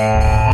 Ah.